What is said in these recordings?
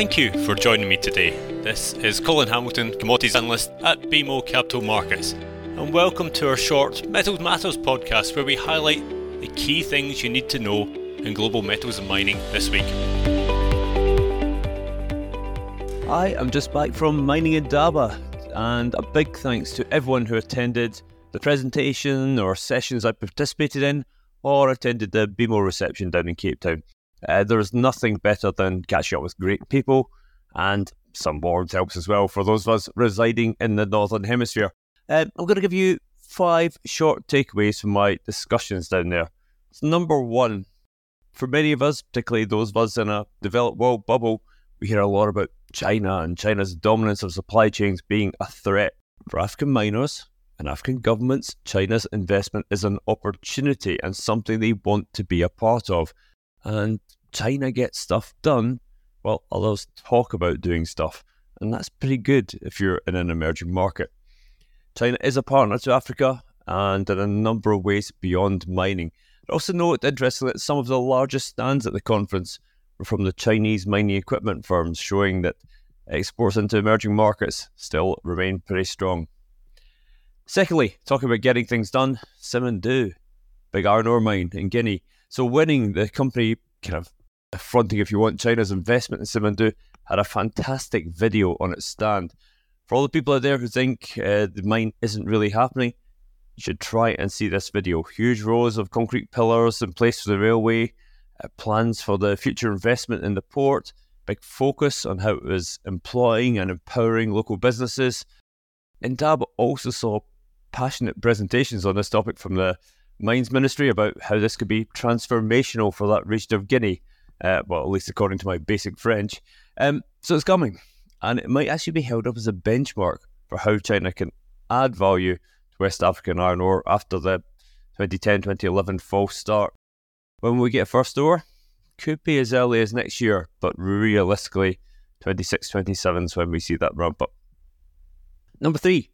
Thank you for joining me today. This is Colin Hamilton, Commodities Analyst at BMO Capital Markets, and welcome to our short Metals Matters podcast where we highlight the key things you need to know in global metals and mining this week. Hi, I am just back from Mining Indaba, and a big thanks to everyone who attended the presentation or sessions I participated in or attended the BMO reception down in Cape Town. Uh, there's nothing better than catching up with great people and some warmth helps as well for those of us residing in the Northern Hemisphere. Uh, I'm going to give you five short takeaways from my discussions down there. So number one, for many of us, particularly those of us in a developed world bubble, we hear a lot about China and China's dominance of supply chains being a threat. For African miners and African governments, China's investment is an opportunity and something they want to be a part of and China gets stuff done well, others talk about doing stuff. And that's pretty good if you're in an emerging market. China is a partner to Africa and in a number of ways beyond mining. I also note, interestingly, that some of the largest stands at the conference were from the Chinese mining equipment firms, showing that exports into emerging markets still remain pretty strong. Secondly, talking about getting things done, Simandou, big iron ore mine in Guinea, so winning the company kind of affronting, if you want, China's investment in Simandou had a fantastic video on its stand. For all the people out there who think uh, the mine isn't really happening, you should try and see this video. Huge rows of concrete pillars in place for the railway, uh, plans for the future investment in the port, big focus on how it was employing and empowering local businesses. Indaba also saw passionate presentations on this topic from the Mines Ministry about how this could be transformational for that region of Guinea. Uh, well, at least according to my basic French. Um, so it's coming, and it might actually be held up as a benchmark for how China can add value to West African iron ore after the 2010 2011 false start. When we get a first ore, could be as early as next year, but realistically, 26 27 is when we see that ramp up. Number three,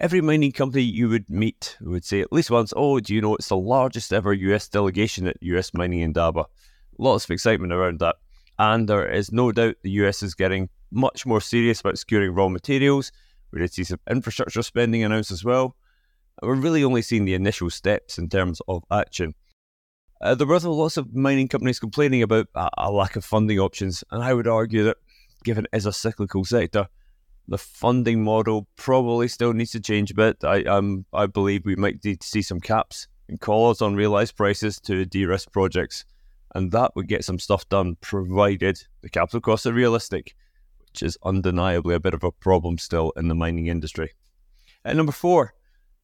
Every mining company you would meet would say at least once, Oh, do you know it's the largest ever US delegation at US Mining Indaba? Lots of excitement around that. And there is no doubt the US is getting much more serious about securing raw materials. We're going to see some infrastructure spending announced as well. We're really only seeing the initial steps in terms of action. Uh, there were lots of mining companies complaining about a, a lack of funding options, and I would argue that given it is a cyclical sector, the funding model probably still needs to change a bit. I um I believe we might need to see some caps and collars on realized prices to de-risk projects, and that would get some stuff done, provided the capital costs are realistic, which is undeniably a bit of a problem still in the mining industry. And number four,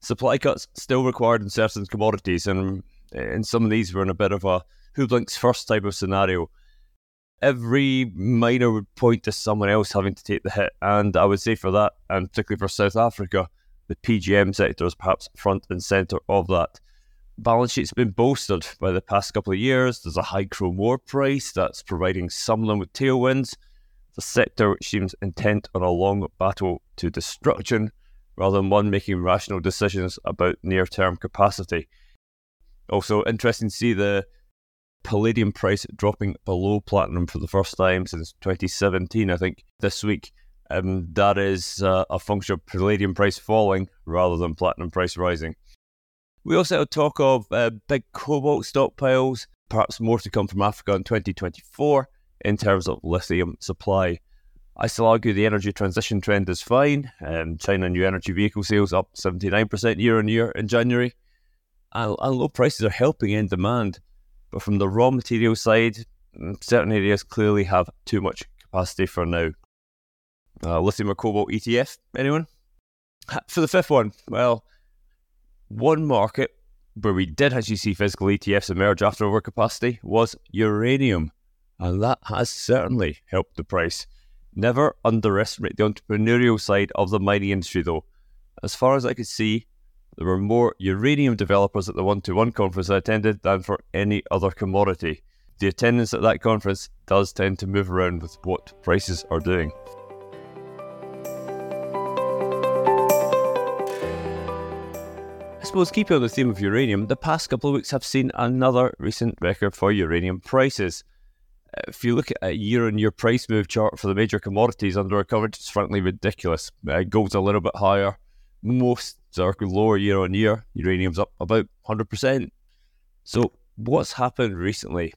supply cuts still required in certain commodities, and in some of these we're in a bit of a who blinks first type of scenario every miner would point to someone else having to take the hit. And I would say for that, and particularly for South Africa, the PGM sector is perhaps front and centre of that. Balance sheet's been bolstered by the past couple of years. There's a high chrome ore price that's providing some with tailwinds. The sector which seems intent on a long battle to destruction rather than one making rational decisions about near term capacity. Also, interesting to see the palladium price dropping below platinum for the first time since 2017, I think, this week. Um, that is uh, a function of palladium price falling rather than platinum price rising. We also had talk of uh, big cobalt stockpiles, perhaps more to come from Africa in 2024 in terms of lithium supply. I still argue the energy transition trend is fine. Um, China new energy vehicle sales up 79% year on year in January. And, and low prices are helping in demand. But from the raw material side, mm, certain areas clearly have too much capacity for now. Uh, lithium or cobalt ETF, anyone? For the fifth one, well, one market where we did actually see physical ETFs emerge after overcapacity was uranium, and that has certainly helped the price. Never underestimate the entrepreneurial side of the mining industry, though. As far as I could see, there were more uranium developers at the one to one conference I attended than for any other commodity. The attendance at that conference does tend to move around with what prices are doing. I suppose, keeping on the theme of uranium, the past couple of weeks have seen another recent record for uranium prices. if you look at a year on year price move chart for the major commodities under our coverage, it's frankly ridiculous. Uh, gold's a little bit higher. Most are lower year on year. Uranium's up about 100%. So, what's happened recently?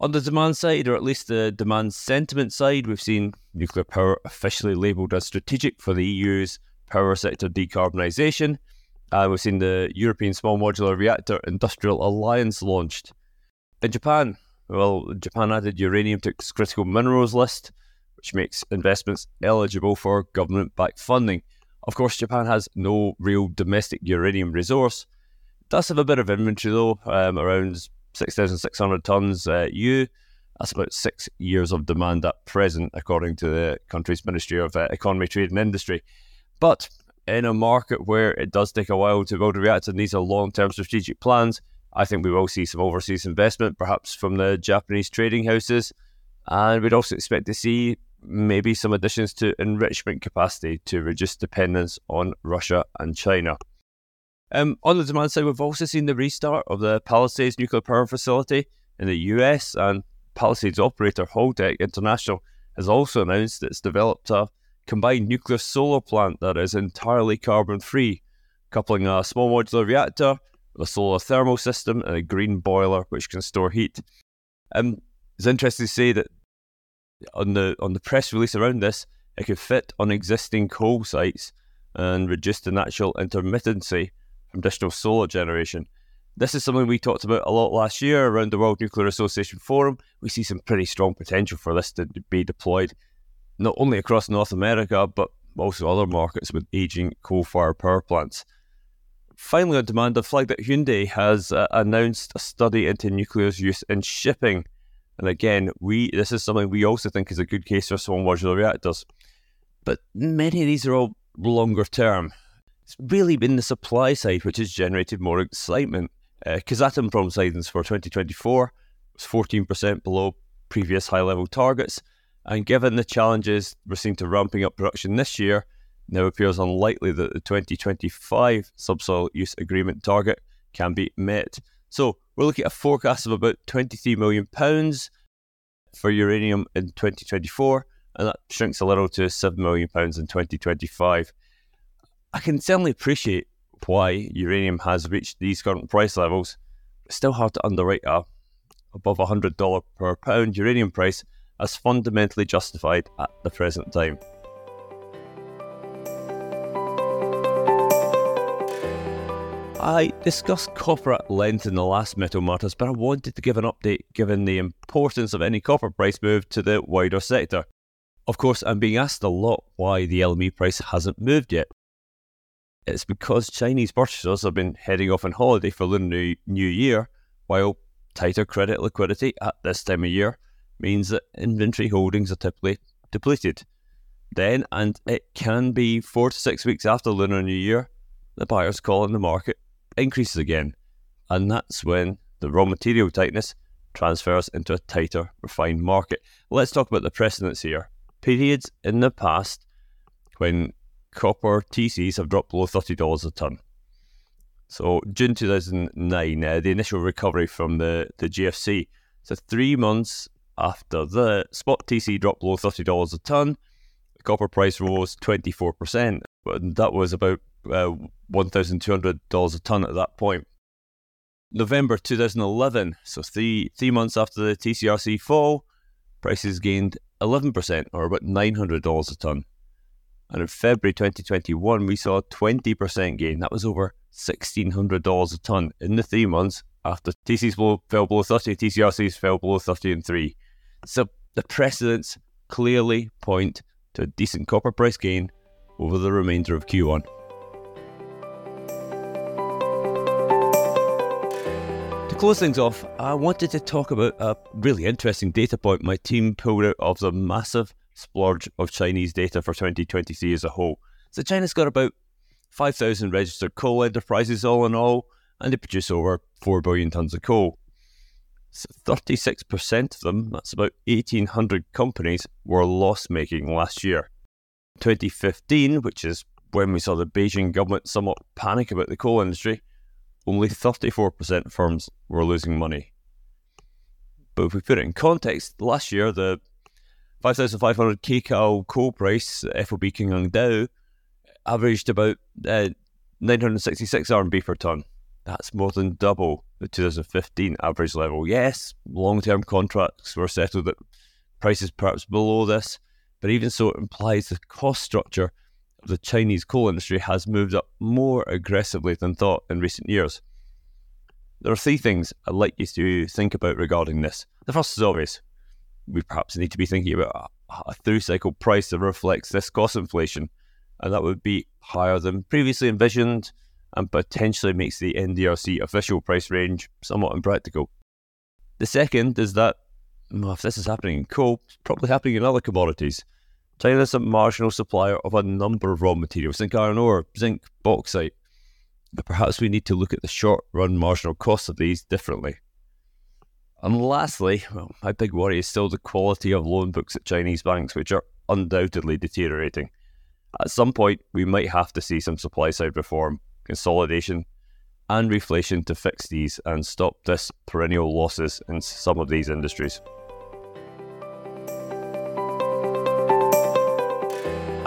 On the demand side, or at least the demand sentiment side, we've seen nuclear power officially labelled as strategic for the EU's power sector decarbonisation. And we've seen the European Small Modular Reactor Industrial Alliance launched. In Japan, well, Japan added uranium to its critical minerals list, which makes investments eligible for government backed funding. Of course, Japan has no real domestic uranium resource. Does have a bit of inventory though, um, around 6,600 tonnes uh, U. That's about six years of demand at present, according to the country's Ministry of uh, Economy, Trade and Industry. But in a market where it does take a while to build a reactor, these are long term strategic plans, I think we will see some overseas investment, perhaps from the Japanese trading houses. And we'd also expect to see maybe some additions to enrichment capacity to reduce dependence on Russia and China. Um, on the demand side, we've also seen the restart of the Palisades nuclear power facility in the US, and Palisades operator Holtec International has also announced it's developed a combined nuclear solar plant that is entirely carbon free, coupling a small modular reactor a solar thermal system, and a green boiler which can store heat. Um, it's interesting to say that on the on the press release around this, it could fit on existing coal sites and reduce the natural intermittency from additional solar generation. This is something we talked about a lot last year around the World Nuclear Association Forum. We see some pretty strong potential for this to be deployed not only across North America, but also other markets with aging coal fired power plants. Finally, on demand, the flag that Hyundai has uh, announced a study into nuclear's use in shipping. And again, we this is something we also think is a good case for small modular reactors. But many of these are all longer term. It's really been the supply side which has generated more excitement. Uh, Kazatomprom guidance for 2024 was 14% below previous high level targets. And given the challenges we're seeing to ramping up production this year, now appears unlikely that the 2025 subsoil use agreement target can be met. So we're looking at a forecast of about 23 million pounds for uranium in 2024, and that shrinks a little to 7 million pounds in 2025. I can certainly appreciate why uranium has reached these current price levels. It's still hard to underwrite a above $100 per pound uranium price as fundamentally justified at the present time. I discussed copper at length in the last Metal Matters, but I wanted to give an update given the importance of any copper price move to the wider sector. Of course, I'm being asked a lot why the LME price hasn't moved yet. It's because Chinese purchasers have been heading off on holiday for Lunar New Year, while tighter credit liquidity at this time of year means that inventory holdings are typically depleted. Then, and it can be four to six weeks after Lunar New Year, the buyers call in the market increases again. And that's when the raw material tightness transfers into a tighter, refined market. Let's talk about the precedents here. Periods in the past when copper TCs have dropped below $30 a tonne. So, June 2009, uh, the initial recovery from the, the GFC. So, three months after the spot TC dropped below $30 a tonne, the copper price rose 24%. But that was about uh, $1,200 a ton at that point. November 2011, so three, three months after the TCRC fall, prices gained 11%, or about $900 a ton. And in February 2021, we saw a 20% gain. That was over $1,600 a ton in the three months after TCs fell below 30, TCRCs fell below 30 and 3. So the precedents clearly point to a decent copper price gain over the remainder of Q1. Close things off, I wanted to talk about a really interesting data point my team pulled out of the massive splurge of Chinese data for 2023 as a whole. So, China's got about 5,000 registered coal enterprises all in all, and they produce over 4 billion tonnes of coal. So 36% of them, that's about 1,800 companies, were loss making last year. 2015, which is when we saw the Beijing government somewhat panic about the coal industry, only 34% of firms were losing money. But if we put it in context, last year the 5,500 kcal coal price, FOB Qinhuangdao, averaged about uh, 966 RMB per tonne. That's more than double the 2015 average level. Yes, long term contracts were settled at prices perhaps below this, but even so, it implies the cost structure the Chinese coal industry has moved up more aggressively than thought in recent years. There are three things I'd like you to think about regarding this. The first is obvious. We perhaps need to be thinking about a through cycle price that reflects this cost inflation, and that would be higher than previously envisioned and potentially makes the NDRC official price range somewhat impractical. The second is that well, if this is happening in coal, it's probably happening in other commodities. China is a marginal supplier of a number of raw materials, zinc iron ore, zinc, bauxite. But perhaps we need to look at the short run marginal costs of these differently. And lastly, well, my big worry is still the quality of loan books at Chinese banks, which are undoubtedly deteriorating. At some point, we might have to see some supply side reform, consolidation, and reflation to fix these and stop this perennial losses in some of these industries.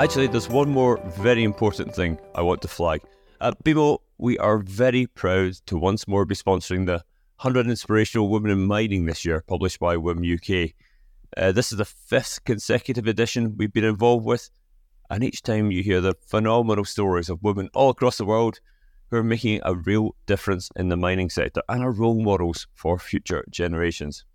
Actually, there's one more very important thing I want to flag. At BMO, we are very proud to once more be sponsoring the 100 Inspirational Women in Mining this year, published by WIM UK. Uh, this is the fifth consecutive edition we've been involved with, and each time you hear the phenomenal stories of women all across the world who are making a real difference in the mining sector and are role models for future generations.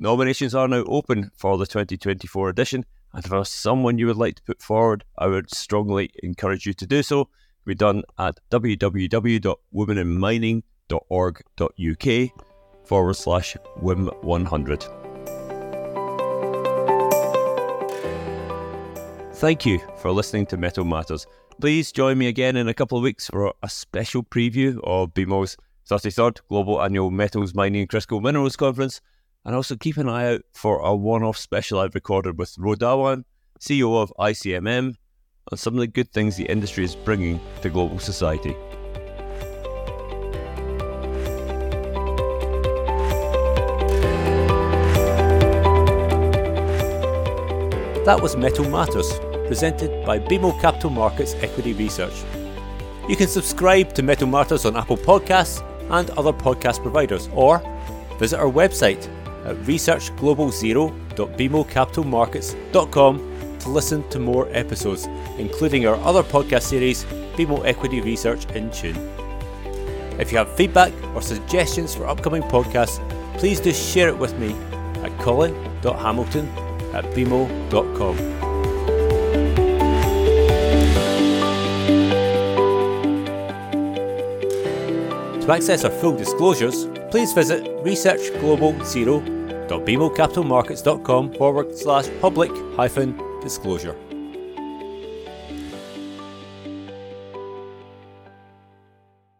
Nominations are now open for the 2024 edition, and if there's someone you would like to put forward, I would strongly encourage you to do so. Be done at www.womeninmining.org.uk forward slash WIM100. Thank you for listening to Metal Matters. Please join me again in a couple of weeks for a special preview of BMO's 33rd Global Annual Metals Mining and Critical Minerals Conference. And also keep an eye out for a one off special I've recorded with Ro Dhawan, CEO of ICMM, on some of the good things the industry is bringing to global society. That was Metal Matters, presented by BMO Capital Markets Equity Research. You can subscribe to Metal Matters on Apple Podcasts and other podcast providers, or visit our website at researchglobalzero.bmocapitalmarkets.com to listen to more episodes, including our other podcast series, BMO Equity Research in Tune. If you have feedback or suggestions for upcoming podcasts, please do share it with me at colin.hamilton at bmo.com. To access our full disclosures, please visit researchglobalzero.bmocapitalmarkets.com forward slash public hyphen disclosure.